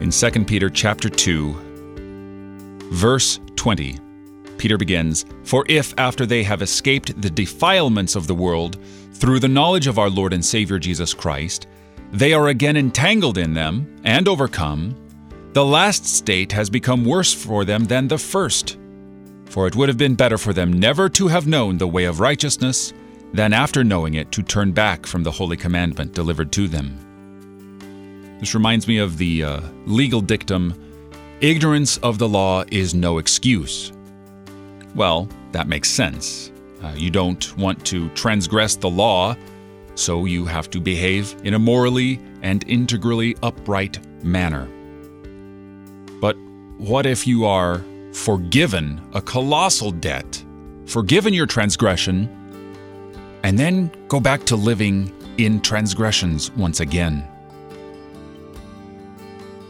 In 2 Peter chapter 2, verse 20, Peter begins, "For if after they have escaped the defilements of the world through the knowledge of our Lord and Savior Jesus Christ, they are again entangled in them and overcome, the last state has become worse for them than the first. For it would have been better for them never to have known the way of righteousness than after knowing it to turn back from the holy commandment delivered to them." This reminds me of the uh, legal dictum ignorance of the law is no excuse. Well, that makes sense. Uh, you don't want to transgress the law, so you have to behave in a morally and integrally upright manner. But what if you are forgiven a colossal debt, forgiven your transgression, and then go back to living in transgressions once again?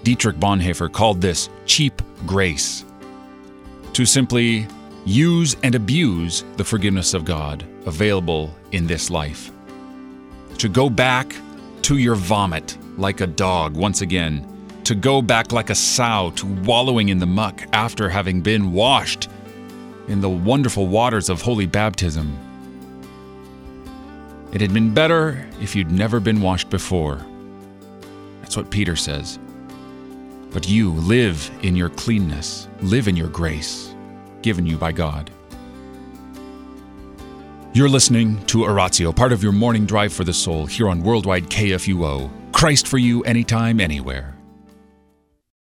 Dietrich Bonhoeffer called this cheap grace. To simply use and abuse the forgiveness of God available in this life. To go back to your vomit like a dog once again. To go back like a sow to wallowing in the muck after having been washed in the wonderful waters of holy baptism. It had been better if you'd never been washed before. That's what Peter says. But you live in your cleanness, live in your grace, given you by God. You're listening to Oratio, part of your morning drive for the soul here on Worldwide KFUO. Christ for you, anytime, anywhere.